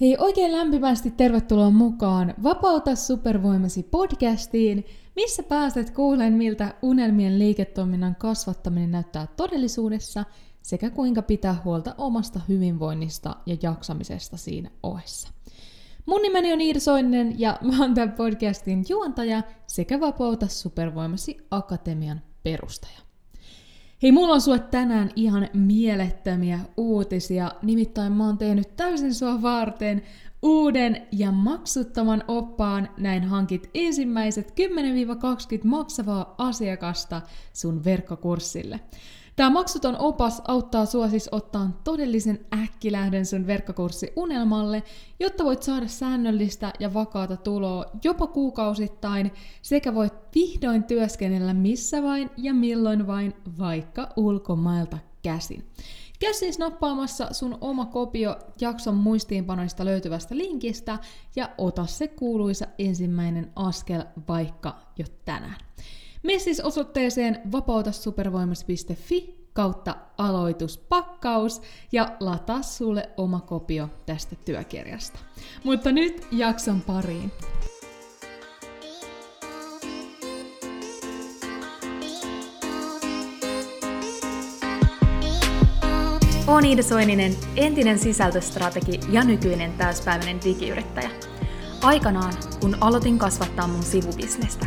Hei, oikein lämpimästi tervetuloa mukaan Vapauta supervoimasi podcastiin, missä pääset kuulemaan, miltä unelmien liiketoiminnan kasvattaminen näyttää todellisuudessa sekä kuinka pitää huolta omasta hyvinvoinnista ja jaksamisesta siinä ohessa. Mun nimeni on Iida Soinen ja mä oon tämän podcastin juontaja sekä Vapauta supervoimasi akatemian perustaja. Hei, mulla on sulle tänään ihan mielettömiä uutisia, nimittäin mä oon tehnyt täysin sua varten uuden ja maksuttoman oppaan, näin hankit ensimmäiset 10-20 maksavaa asiakasta sun verkkokurssille. Tämä maksuton opas auttaa sua siis ottaa todellisen äkkilähdön sun verkkokurssi unelmalle, jotta voit saada säännöllistä ja vakaata tuloa jopa kuukausittain, sekä voit vihdoin työskennellä missä vain ja milloin vain, vaikka ulkomailta käsin. Käy siis nappaamassa sun oma kopio jakson muistiinpanoista löytyvästä linkistä ja ota se kuuluisa ensimmäinen askel vaikka jo tänään. Mene siis osoitteeseen vapautasupervoimas.fi kautta aloituspakkaus ja lataa sulle oma kopio tästä työkirjasta. Mutta nyt jakson pariin. Olen Iida Soininen, entinen sisältöstrategi ja nykyinen täyspäiväinen digiyrittäjä. Aikanaan, kun aloitin kasvattaa mun sivubisnestä,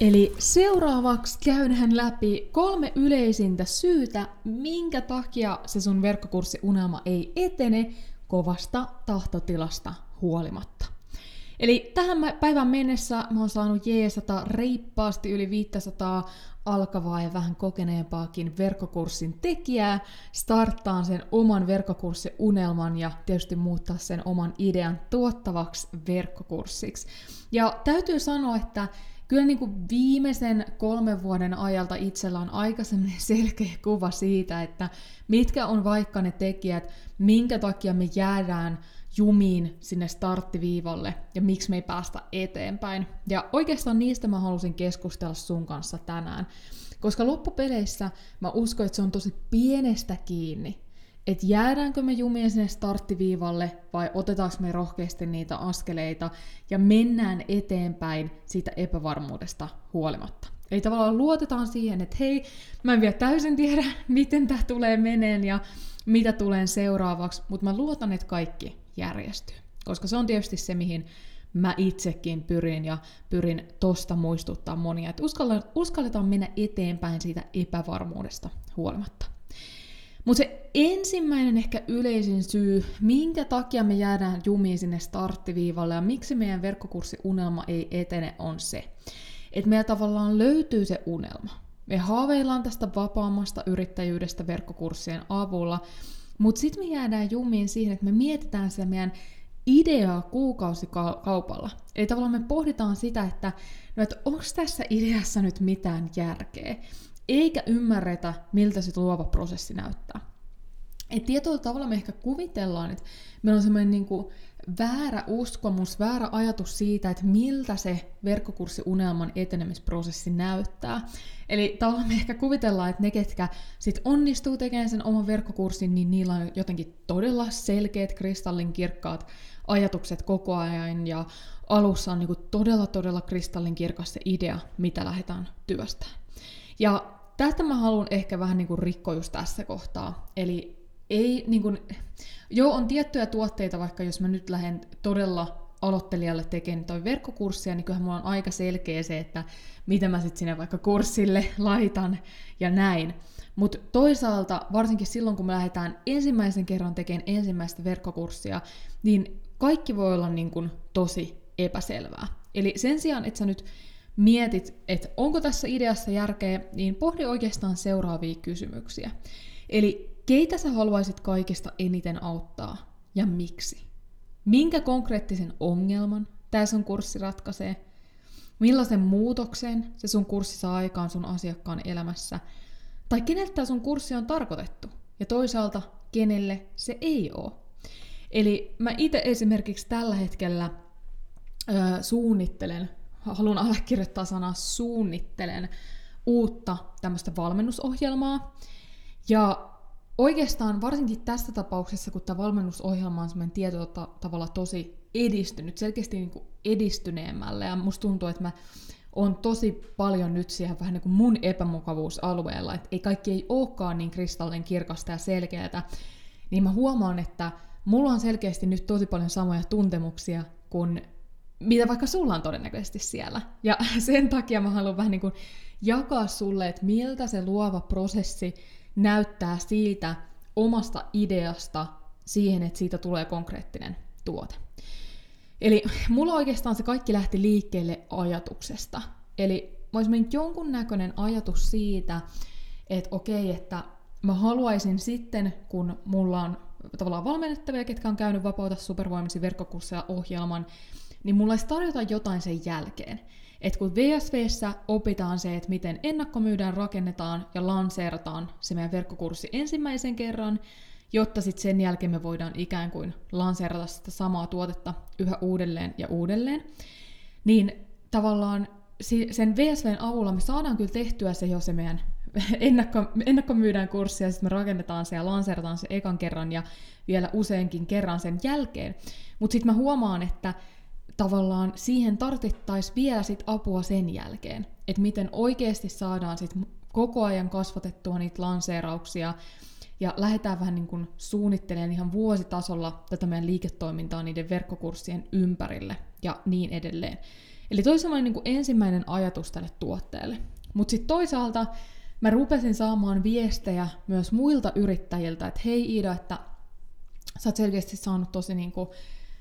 Eli seuraavaksi käydään läpi kolme yleisintä syytä, minkä takia se sun verkkokurssiunelma ei etene kovasta tahtotilasta huolimatta. Eli tähän päivän mennessä mä oon saanut jeesata reippaasti yli 500 alkavaa ja vähän kokeneempaakin verkkokurssin tekijää starttaan sen oman verkkokurssin unelman ja tietysti muuttaa sen oman idean tuottavaksi verkkokurssiksi. Ja täytyy sanoa, että kyllä niin kuin viimeisen kolmen vuoden ajalta itsellä on aika selkeä kuva siitä, että mitkä on vaikka ne tekijät, minkä takia me jäädään jumiin sinne starttiviivalle ja miksi me ei päästä eteenpäin. Ja oikeastaan niistä mä halusin keskustella sun kanssa tänään. Koska loppupeleissä mä uskon, että se on tosi pienestä kiinni, että jäädäänkö me jumien sinne starttiviivalle vai otetaanko me rohkeasti niitä askeleita ja mennään eteenpäin siitä epävarmuudesta huolimatta. Eli tavallaan luotetaan siihen, että hei, mä en vielä täysin tiedä, miten tämä tulee meneen ja mitä tulee seuraavaksi, mutta mä luotan, että kaikki järjestyy. Koska se on tietysti se, mihin mä itsekin pyrin ja pyrin tosta muistuttaa monia, että uskalletaan mennä eteenpäin siitä epävarmuudesta huolimatta. Mutta se ensimmäinen ehkä yleisin syy, minkä takia me jäädään jumiin sinne starttiviivalle ja miksi meidän verkkokurssiunelma ei etene, on se, että meillä tavallaan löytyy se unelma. Me haaveillaan tästä vapaammasta yrittäjyydestä verkkokurssien avulla, mutta sitten me jäädään jumiin siihen, että me mietitään sitä meidän ideaa kuukausikaupalla. Eli tavallaan me pohditaan sitä, että, no, että onko tässä ideassa nyt mitään järkeä eikä ymmärretä, miltä se luova prosessi näyttää. Et tietyllä tavalla me ehkä kuvitellaan, että meillä on semmoinen niin kuin väärä uskomus, väärä ajatus siitä, että miltä se verkkokurssiunelman etenemisprosessi näyttää. Eli tavallaan me ehkä kuvitellaan, että ne, ketkä sit onnistuu tekemään sen oman verkkokurssin, niin niillä on jotenkin todella selkeät, kristallinkirkkaat ajatukset koko ajan, ja alussa on niin todella, todella kristallinkirkas se idea, mitä lähdetään työstämään. Ja tästä mä haluan ehkä vähän niin kuin rikkoa just tässä kohtaa. Eli ei niin kuin, joo, on tiettyjä tuotteita, vaikka jos mä nyt lähden todella aloittelijalle tekemään toi verkkokurssia, niin kyllähän mulla on aika selkeä se, että mitä mä sitten sinne vaikka kurssille laitan ja näin. Mutta toisaalta, varsinkin silloin kun me lähdetään ensimmäisen kerran tekemään ensimmäistä verkkokurssia, niin kaikki voi olla niin kuin tosi epäselvää. Eli sen sijaan, että sä nyt mietit, että onko tässä ideassa järkeä, niin pohdi oikeastaan seuraavia kysymyksiä. Eli keitä sä haluaisit kaikista eniten auttaa ja miksi? Minkä konkreettisen ongelman tämä sun kurssi ratkaisee? Millaisen muutoksen se sun kurssi saa aikaan sun asiakkaan elämässä? Tai keneltä sun kurssi on tarkoitettu? Ja toisaalta, kenelle se ei ole? Eli mä itse esimerkiksi tällä hetkellä ö, suunnittelen, haluan allekirjoittaa sanaa suunnittelen, uutta tämmöistä valmennusohjelmaa. Ja oikeastaan varsinkin tässä tapauksessa, kun tämä valmennusohjelma on semmoinen tietyllä tavalla tosi edistynyt, selkeästi niin kuin edistyneemmälle, ja musta tuntuu, että mä on tosi paljon nyt siihen vähän niin kuin mun epämukavuusalueella, että ei kaikki ei olekaan niin kristallin kirkasta ja selkeätä, niin mä huomaan, että mulla on selkeästi nyt tosi paljon samoja tuntemuksia kuin mitä vaikka sulla on todennäköisesti siellä. Ja sen takia mä haluan vähän niin kuin jakaa sulle, että miltä se luova prosessi näyttää siitä omasta ideasta siihen, että siitä tulee konkreettinen tuote. Eli mulla oikeastaan se kaikki lähti liikkeelle ajatuksesta. Eli olisi jonkunnäköinen ajatus siitä, että okei, että mä haluaisin sitten, kun mulla on tavallaan valmennettavia, ketkä on käynyt Vapauta supervoimasi verkkokursseja ohjelman, niin mulla olisi tarjota jotain sen jälkeen. Et kun VSVssä opitaan se, että miten ennakkomyydään, rakennetaan ja lanseerataan se meidän verkkokurssi ensimmäisen kerran, jotta sitten sen jälkeen me voidaan ikään kuin lanseerata sitä samaa tuotetta yhä uudelleen ja uudelleen, niin tavallaan sen VSVn avulla me saadaan kyllä tehtyä se jo se meidän ennakko, ennakkomyydään kurssi ja sitten me rakennetaan se ja lanseerataan se ekan kerran ja vielä useinkin kerran sen jälkeen. Mutta sitten mä huomaan, että tavallaan siihen tarvittaisiin vielä sit apua sen jälkeen, että miten oikeasti saadaan sit koko ajan kasvatettua niitä lanseerauksia ja lähdetään vähän niin kuin suunnittelemaan ihan vuositasolla tätä meidän liiketoimintaa niiden verkkokurssien ympärille ja niin edelleen. Eli toisaalta niin kuin ensimmäinen ajatus tälle tuotteelle. Mutta sitten toisaalta mä rupesin saamaan viestejä myös muilta yrittäjiltä, että hei Iida, että sä oot selkeästi saanut tosi niin kuin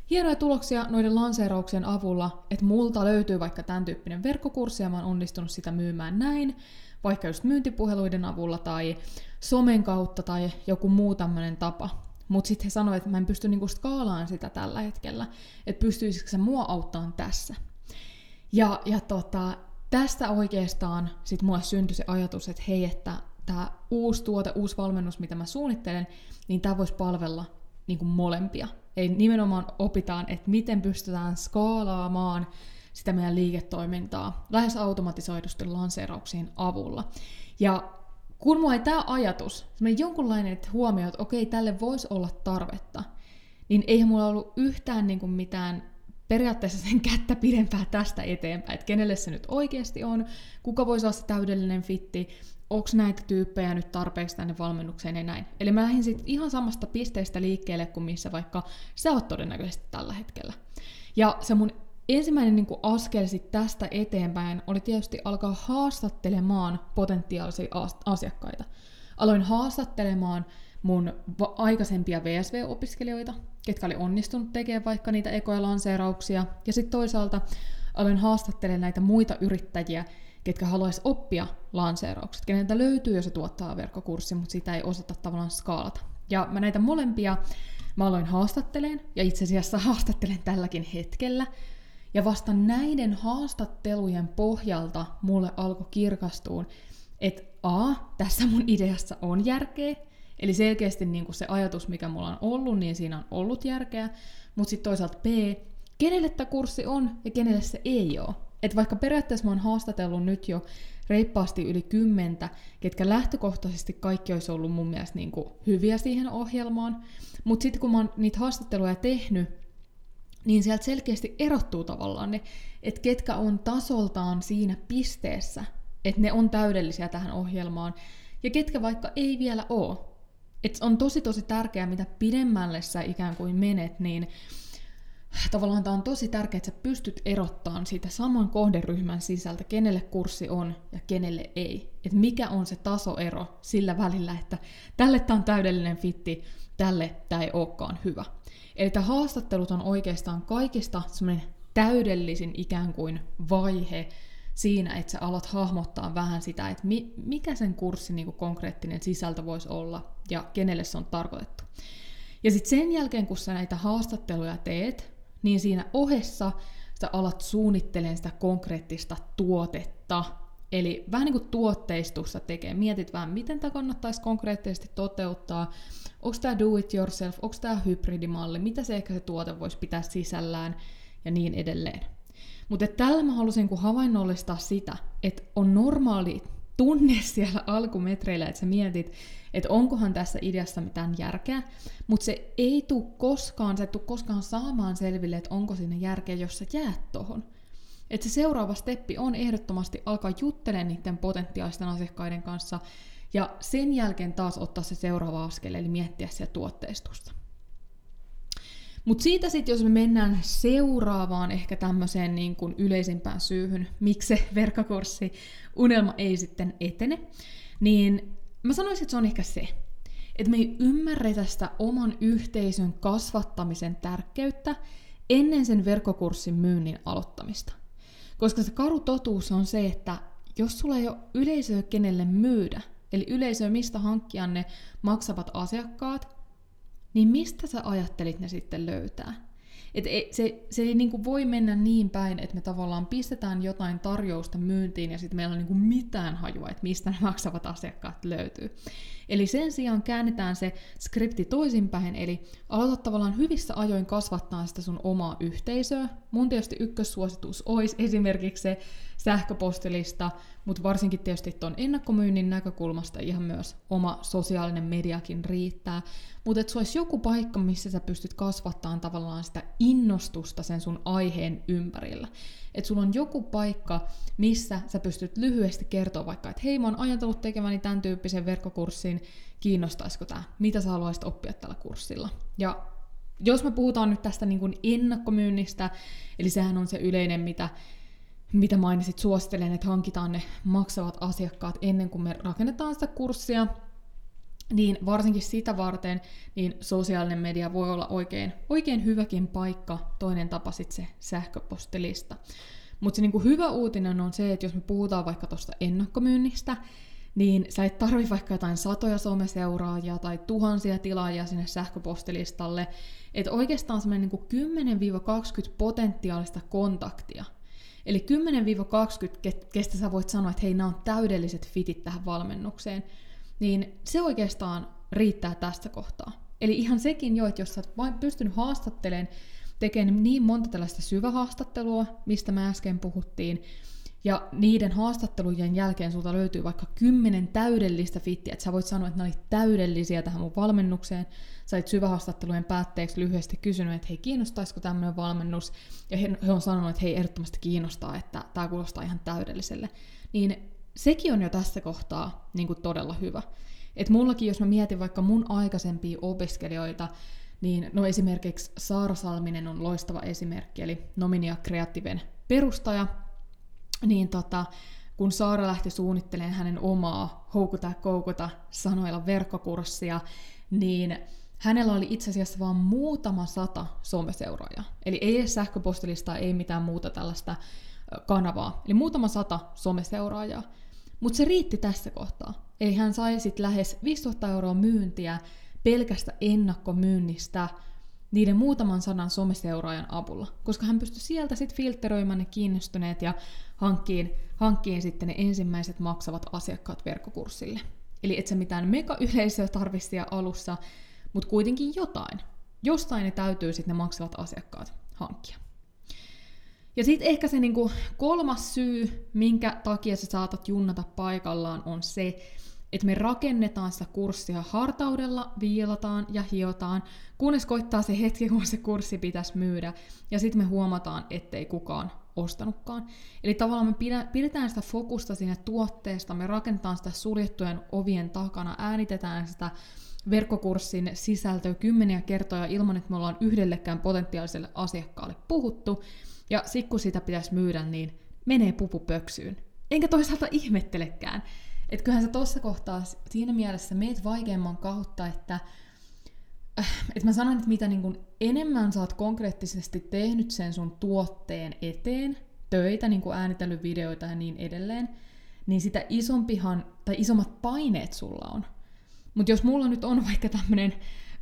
hienoja tuloksia noiden lanseerauksien avulla, että multa löytyy vaikka tämän tyyppinen verkkokurssi ja mä oon onnistunut sitä myymään näin, vaikka just myyntipuheluiden avulla tai somen kautta tai joku muu tämmöinen tapa. Mutta sitten he sanoivat, että mä en pysty niinku skaalaan sitä tällä hetkellä, että pystyisikö se mua auttamaan tässä. Ja, ja tota, tästä oikeastaan sit mulle syntyi se ajatus, että hei, että tämä uusi tuote, uusi valmennus, mitä mä suunnittelen, niin tämä voisi palvella niin kuin molempia. Eli nimenomaan opitaan, että miten pystytään skaalaamaan sitä meidän liiketoimintaa lähes automatisoidusten lanseerauksien avulla. Ja kun mulla ei tämä ajatus, jonkunlainen että huomio, että okei, tälle voisi olla tarvetta, niin eihän mulla ollut yhtään niin kuin mitään periaatteessa sen kättä pidempää tästä eteenpäin, että kenelle se nyt oikeasti on, kuka voisi olla se täydellinen fitti, onko näitä tyyppejä nyt tarpeeksi tänne valmennukseen ja näin. Eli mä lähdin sitten ihan samasta pisteestä liikkeelle kuin missä vaikka sä oot todennäköisesti tällä hetkellä. Ja se mun ensimmäinen niin askel sit tästä eteenpäin oli tietysti alkaa haastattelemaan potentiaalisia asiakkaita. Aloin haastattelemaan mun aikaisempia VSV-opiskelijoita, ketkä oli onnistunut tekemään vaikka niitä ekoja lanseerauksia, ja sitten toisaalta aloin haastattelemaan näitä muita yrittäjiä, ketkä haluaisi oppia lanseeraukset, keneltä löytyy jo se tuottaa verkkokurssi, mutta sitä ei osata tavallaan skaalata. Ja mä näitä molempia mä aloin haastatteleen, ja itse asiassa haastattelen tälläkin hetkellä, ja vasta näiden haastattelujen pohjalta mulle alkoi kirkastuun, että A, tässä mun ideassa on järkeä, eli selkeästi niin kuin se ajatus, mikä mulla on ollut, niin siinä on ollut järkeä, mutta sitten toisaalta B, kenelle tämä kurssi on ja kenelle se ei ole. Et vaikka periaatteessa mä oon haastatellut nyt jo reippaasti yli kymmentä, ketkä lähtökohtaisesti kaikki olisi ollut mun mielestä niin kuin hyviä siihen ohjelmaan, mutta sitten kun mä oon niitä haastatteluja tehnyt, niin sieltä selkeästi erottuu tavallaan ne, että ketkä on tasoltaan siinä pisteessä, että ne on täydellisiä tähän ohjelmaan, ja ketkä vaikka ei vielä ole. Et on tosi tosi tärkeää, mitä pidemmälle sä ikään kuin menet, niin tavallaan tämä on tosi tärkeää, että sä pystyt erottamaan siitä saman kohderyhmän sisältä, kenelle kurssi on ja kenelle ei. Että mikä on se tasoero sillä välillä, että tälle tämä on täydellinen fitti, tälle tämä ei olekaan hyvä. Eli tämä haastattelut on oikeastaan kaikista semmoinen täydellisin ikään kuin vaihe siinä, että sä alat hahmottaa vähän sitä, että mi- mikä sen kurssin niin konkreettinen sisältö voisi olla ja kenelle se on tarkoitettu. Ja sitten sen jälkeen, kun sä näitä haastatteluja teet, niin siinä ohessa sä alat suunnittelemaan sitä konkreettista tuotetta, Eli vähän niin kuin tuotteistussa tekee. Mietit vähän, miten tämä kannattaisi konkreettisesti toteuttaa. Onko tämä do it yourself, onko tämä hybridimalli, mitä se ehkä se tuote voisi pitää sisällään ja niin edelleen. Mutta tällä mä halusin kun havainnollistaa sitä, että on normaali tunne siellä alkumetreillä, että sä mietit, että onkohan tässä ideassa mitään järkeä, mutta se ei tule koskaan, se ei tule koskaan saamaan selville, että onko siinä järkeä, jos sä jäät tohon. Että se seuraava steppi on ehdottomasti alkaa juttelemaan niiden potentiaalisten asiakkaiden kanssa ja sen jälkeen taas ottaa se seuraava askel, eli miettiä sitä tuotteistusta. Mutta siitä sitten, jos me mennään seuraavaan ehkä tämmöiseen niin kuin yleisimpään syyhyn, miksi se verkkokurssi unelma ei sitten etene, niin mä sanoisin, että se on ehkä se, että me ei ymmärretä sitä oman yhteisön kasvattamisen tärkeyttä ennen sen verkkokurssin myynnin aloittamista. Koska se karu totuus on se, että jos sulla ei ole yleisöä kenelle myydä, eli yleisöä mistä hankkia ne maksavat asiakkaat, niin mistä sä ajattelit ne sitten löytää? Et se, se ei niinku voi mennä niin päin, että me tavallaan pistetään jotain tarjousta myyntiin ja sitten meillä on niinku mitään hajua, että mistä ne maksavat asiakkaat löytyy. Eli sen sijaan käännetään se skripti toisinpäin, eli aloitat tavallaan hyvissä ajoin kasvattaa sitä sun omaa yhteisöä. Mun tietysti ykkössuositus olisi esimerkiksi se sähköpostilista, mutta varsinkin tietysti tuon ennakkomyynnin näkökulmasta ihan myös oma sosiaalinen mediakin riittää. Mutta että se olisi joku paikka, missä sä pystyt kasvattamaan tavallaan sitä innostusta sen sun aiheen ympärillä. Että sulla on joku paikka, missä sä pystyt lyhyesti kertoa vaikka, että hei, mä oon ajatellut tekeväni tämän tyyppisen verkkokurssin, kiinnostaisiko tämä, mitä sä haluaisit oppia tällä kurssilla. Ja jos me puhutaan nyt tästä niin kuin ennakkomyynnistä, eli sehän on se yleinen, mitä mitä mainitsit, suosittelen, että hankitaan ne maksavat asiakkaat ennen kuin me rakennetaan sitä kurssia, niin varsinkin sitä varten, niin sosiaalinen media voi olla oikein, oikein hyväkin paikka, toinen tapa sitten se sähköpostilista. Mutta se niinku hyvä uutinen on se, että jos me puhutaan vaikka tuosta ennakkomyynnistä, niin sä et tarvi vaikka jotain satoja someseuraajia tai tuhansia tilaajia sinne sähköpostilistalle, että oikeastaan semmoinen niinku 10-20 potentiaalista kontaktia. Eli 10-20, kestä sä voit sanoa, että hei, nämä on täydelliset fitit tähän valmennukseen, niin se oikeastaan riittää tästä kohtaa. Eli ihan sekin jo, että jos sä oot vain pystynyt haastattelemaan, tekemään niin monta tällaista syvähaastattelua, mistä mä äsken puhuttiin, ja niiden haastattelujen jälkeen sulta löytyy vaikka kymmenen täydellistä fittiä, että sä voit sanoa, että ne oli täydellisiä tähän mun valmennukseen. Sä olit syvähaastattelujen päätteeksi lyhyesti kysynyt, että hei, kiinnostaisiko tämmöinen valmennus? Ja he, he on sanonut, että hei, ehdottomasti kiinnostaa, että tämä kuulostaa ihan täydelliselle. Niin sekin on jo tässä kohtaa niin kuin todella hyvä. Et mullakin, jos mä mietin vaikka mun aikaisempia opiskelijoita, niin no esimerkiksi Saara Salminen on loistava esimerkki, eli Nominia Creativen perustaja, niin tota, kun Saara lähti suunnittelemaan hänen omaa houkuta koukuta sanoilla verkkokurssia, niin hänellä oli itse asiassa vain muutama sata someseuraajaa. Eli ei edes sähköpostilista, ei mitään muuta tällaista kanavaa. Eli muutama sata someseuraajaa. Mutta se riitti tässä kohtaa. Eli hän sai sitten lähes 5000 euroa myyntiä pelkästä ennakkomyynnistä niiden muutaman sanan someseuraajan avulla, koska hän pystyi sieltä sitten filteröimään ne kiinnostuneet ja hankkiin, hankkiin sitten ne ensimmäiset maksavat asiakkaat verkkokurssille. Eli et sä mitään mega-yleisöä tarvitsi alussa, mutta kuitenkin jotain. Jostain ne täytyy sitten ne maksavat asiakkaat hankkia. Ja sitten ehkä se niinku kolmas syy, minkä takia sä saatat junnata paikallaan, on se, että me rakennetaan sitä kurssia hartaudella, viilataan ja hiotaan, kunnes koittaa se hetki, kun se kurssi pitäisi myydä, ja sitten me huomataan, ettei kukaan ostanutkaan. Eli tavallaan me pidetään sitä fokusta siinä tuotteesta, me rakennetaan sitä suljettujen ovien takana, äänitetään sitä verkkokurssin sisältöä kymmeniä kertoja ilman, että me ollaan yhdellekään potentiaaliselle asiakkaalle puhuttu, ja sitten kun sitä pitäisi myydä, niin menee pupu pöksyyn. Enkä toisaalta ihmettelekään, että kyllähän sä tuossa kohtaa siinä mielessä meet vaikeamman kautta, että että mä sanon, että mitä niin kuin enemmän sä oot konkreettisesti tehnyt sen sun tuotteen eteen, töitä, niin äänitellyt videoita ja niin edelleen, niin sitä isompihan, tai isommat paineet sulla on. Mutta jos mulla nyt on vaikka tämmöinen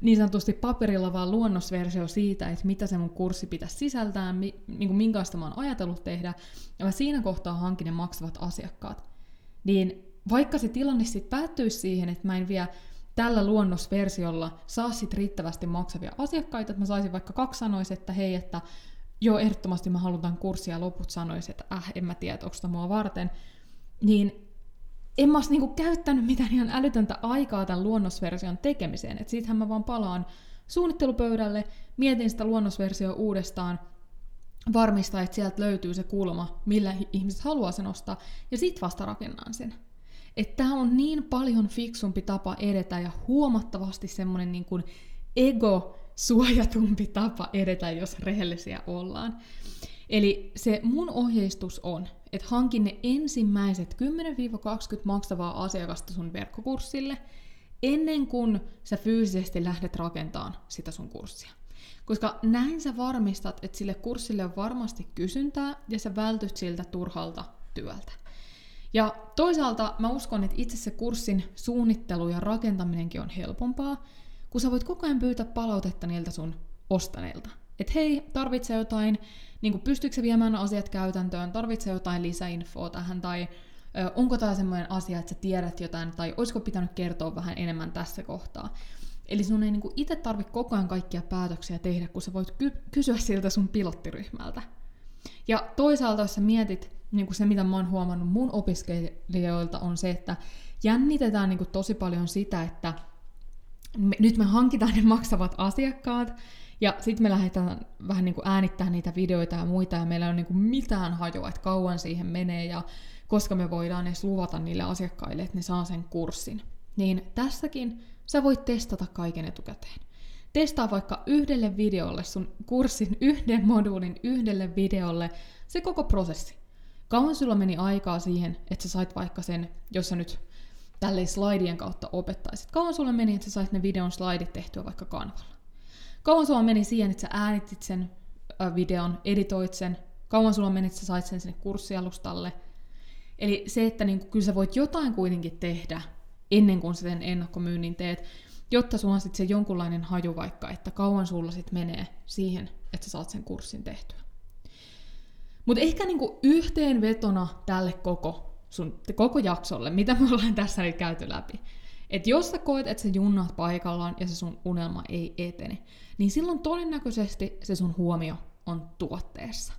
niin sanotusti paperilla vaan luonnosversio siitä, että mitä se mun kurssi pitäisi sisältää, mi, niin kuin minkälaista mä oon ajatellut tehdä, ja mä siinä kohtaa hankin ne maksavat asiakkaat, niin vaikka se tilanne sitten päättyisi siihen, että mä en vielä tällä luonnosversiolla saa sit riittävästi maksavia asiakkaita, että mä saisin vaikka kaksi sanoisi, että hei, että joo, ehdottomasti mä haluan kurssia, loput sanoisi, että äh, en mä tiedä, onko mua varten, niin en mä niinku käyttänyt mitään ihan älytöntä aikaa tämän luonnosversion tekemiseen. Et siitähän mä vaan palaan suunnittelupöydälle, mietin sitä luonnosversioa uudestaan, varmistaa, että sieltä löytyy se kulma, millä ihmiset haluaa sen ostaa, ja sit vasta rakennan sen. Että tämä on niin paljon fiksumpi tapa edetä ja huomattavasti semmoinen niin kuin ego-suojatumpi tapa edetä, jos rehellisiä ollaan. Eli se mun ohjeistus on, että hankin ne ensimmäiset 10-20 maksavaa asiakasta sun verkkokurssille, ennen kuin sä fyysisesti lähdet rakentamaan sitä sun kurssia. Koska näin sä varmistat, että sille kurssille on varmasti kysyntää ja sä vältyt siltä turhalta työltä. Ja toisaalta mä uskon, että itse se kurssin suunnittelu ja rakentaminenkin on helpompaa, kun sä voit koko ajan pyytää palautetta niiltä sun ostaneilta. Että hei, tarvitsee jotain, niin pystyykö viemään asiat käytäntöön, tarvitsee jotain lisäinfoa tähän, tai ö, onko tämä semmoinen asia, että sä tiedät jotain, tai olisiko pitänyt kertoa vähän enemmän tässä kohtaa. Eli sun ei niin itse tarvitse koko ajan kaikkia päätöksiä tehdä, kun sä voit ky- kysyä siltä sun pilottiryhmältä. Ja toisaalta, jos sä mietit, niin kuin se mitä mä oon huomannut mun opiskelijoilta, on se, että jännitetään niin kuin tosi paljon sitä, että me, nyt me hankitaan ne maksavat asiakkaat, ja sitten me lähdetään vähän niin kuin äänittämään niitä videoita ja muita, ja meillä ei ole niin kuin mitään hajua, että kauan siihen menee, ja koska me voidaan edes luvata niille asiakkaille, että ne saa sen kurssin. Niin tässäkin sä voit testata kaiken etukäteen. Testaa vaikka yhdelle videolle, sun kurssin yhden moduulin yhdelle videolle, se koko prosessi. Kauan sulla meni aikaa siihen, että sä sait vaikka sen, jos sä nyt tälleen slaidien kautta opettaisit. Kauan sulla meni, että sä sait ne videon slaidit tehtyä vaikka kanvalla. Kauan sulla meni siihen, että sä äänitit sen videon, editoit sen. Kauan sulla meni, että sä sait sen sinne kurssialustalle. Eli se, että niin, kyllä sä voit jotain kuitenkin tehdä ennen kuin sä sen ennakkomyynnin teet, jotta sulla on sitten se jonkunlainen haju vaikka, että kauan sulla sitten menee siihen, että sä saat sen kurssin tehtyä. Mutta ehkä niinku yhteenvetona tälle koko, sun, koko jaksolle, mitä me ollaan tässä nyt käyty läpi. Että jos sä koet, että sä junnaat paikallaan ja se sun unelma ei etene, niin silloin todennäköisesti se sun huomio on tuotteessa.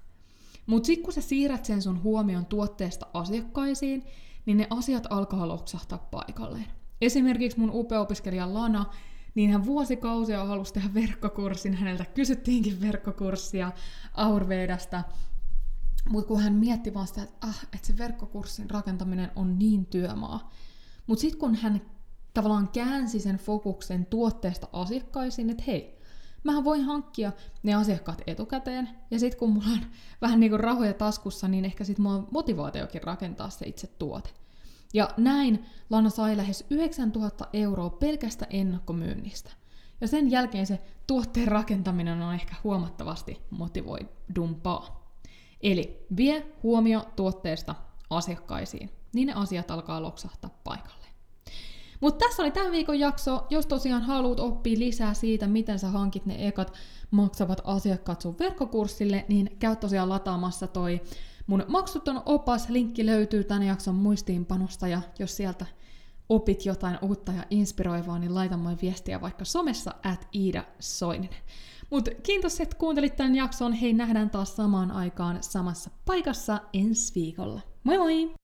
Mutta sitten kun sä siirrät sen sun huomion tuotteesta asiakkaisiin, niin ne asiat alkaa loksahtaa paikalleen. Esimerkiksi mun upea opiskelija Lana, niin hän vuosikausia halusi tehdä verkkokurssin, häneltä kysyttiinkin verkkokurssia Aurvedasta, mutta kun hän mietti vaan sitä, että, ah, että se verkkokurssin rakentaminen on niin työmaa. Mutta sitten kun hän tavallaan käänsi sen fokuksen tuotteesta asiakkaisiin, että hei, mähän voin hankkia ne asiakkaat etukäteen, ja sitten kun mulla on vähän niin kuin rahoja taskussa, niin ehkä sitten mulla on motivaatiokin rakentaa se itse tuote. Ja näin Lana sai lähes 9000 euroa pelkästä ennakkomyynnistä. Ja sen jälkeen se tuotteen rakentaminen on ehkä huomattavasti motivoidumpaa. Eli vie huomio tuotteesta asiakkaisiin, niin ne asiat alkaa loksahtaa paikalle. Mutta tässä oli tämän viikon jakso. Jos tosiaan haluat oppia lisää siitä, miten sä hankit ne ekat maksavat asiakkaat sun verkkokurssille, niin käy tosiaan lataamassa toi mun maksuton opas. Linkki löytyy tämän jakson muistiinpanosta ja jos sieltä opit jotain uutta ja inspiroivaa, niin laita moi viestiä vaikka somessa at Iida Soininen. Mutta kiitos, että kuuntelit tämän jakson. Hei, nähdään taas samaan aikaan samassa paikassa ensi viikolla. Moi moi!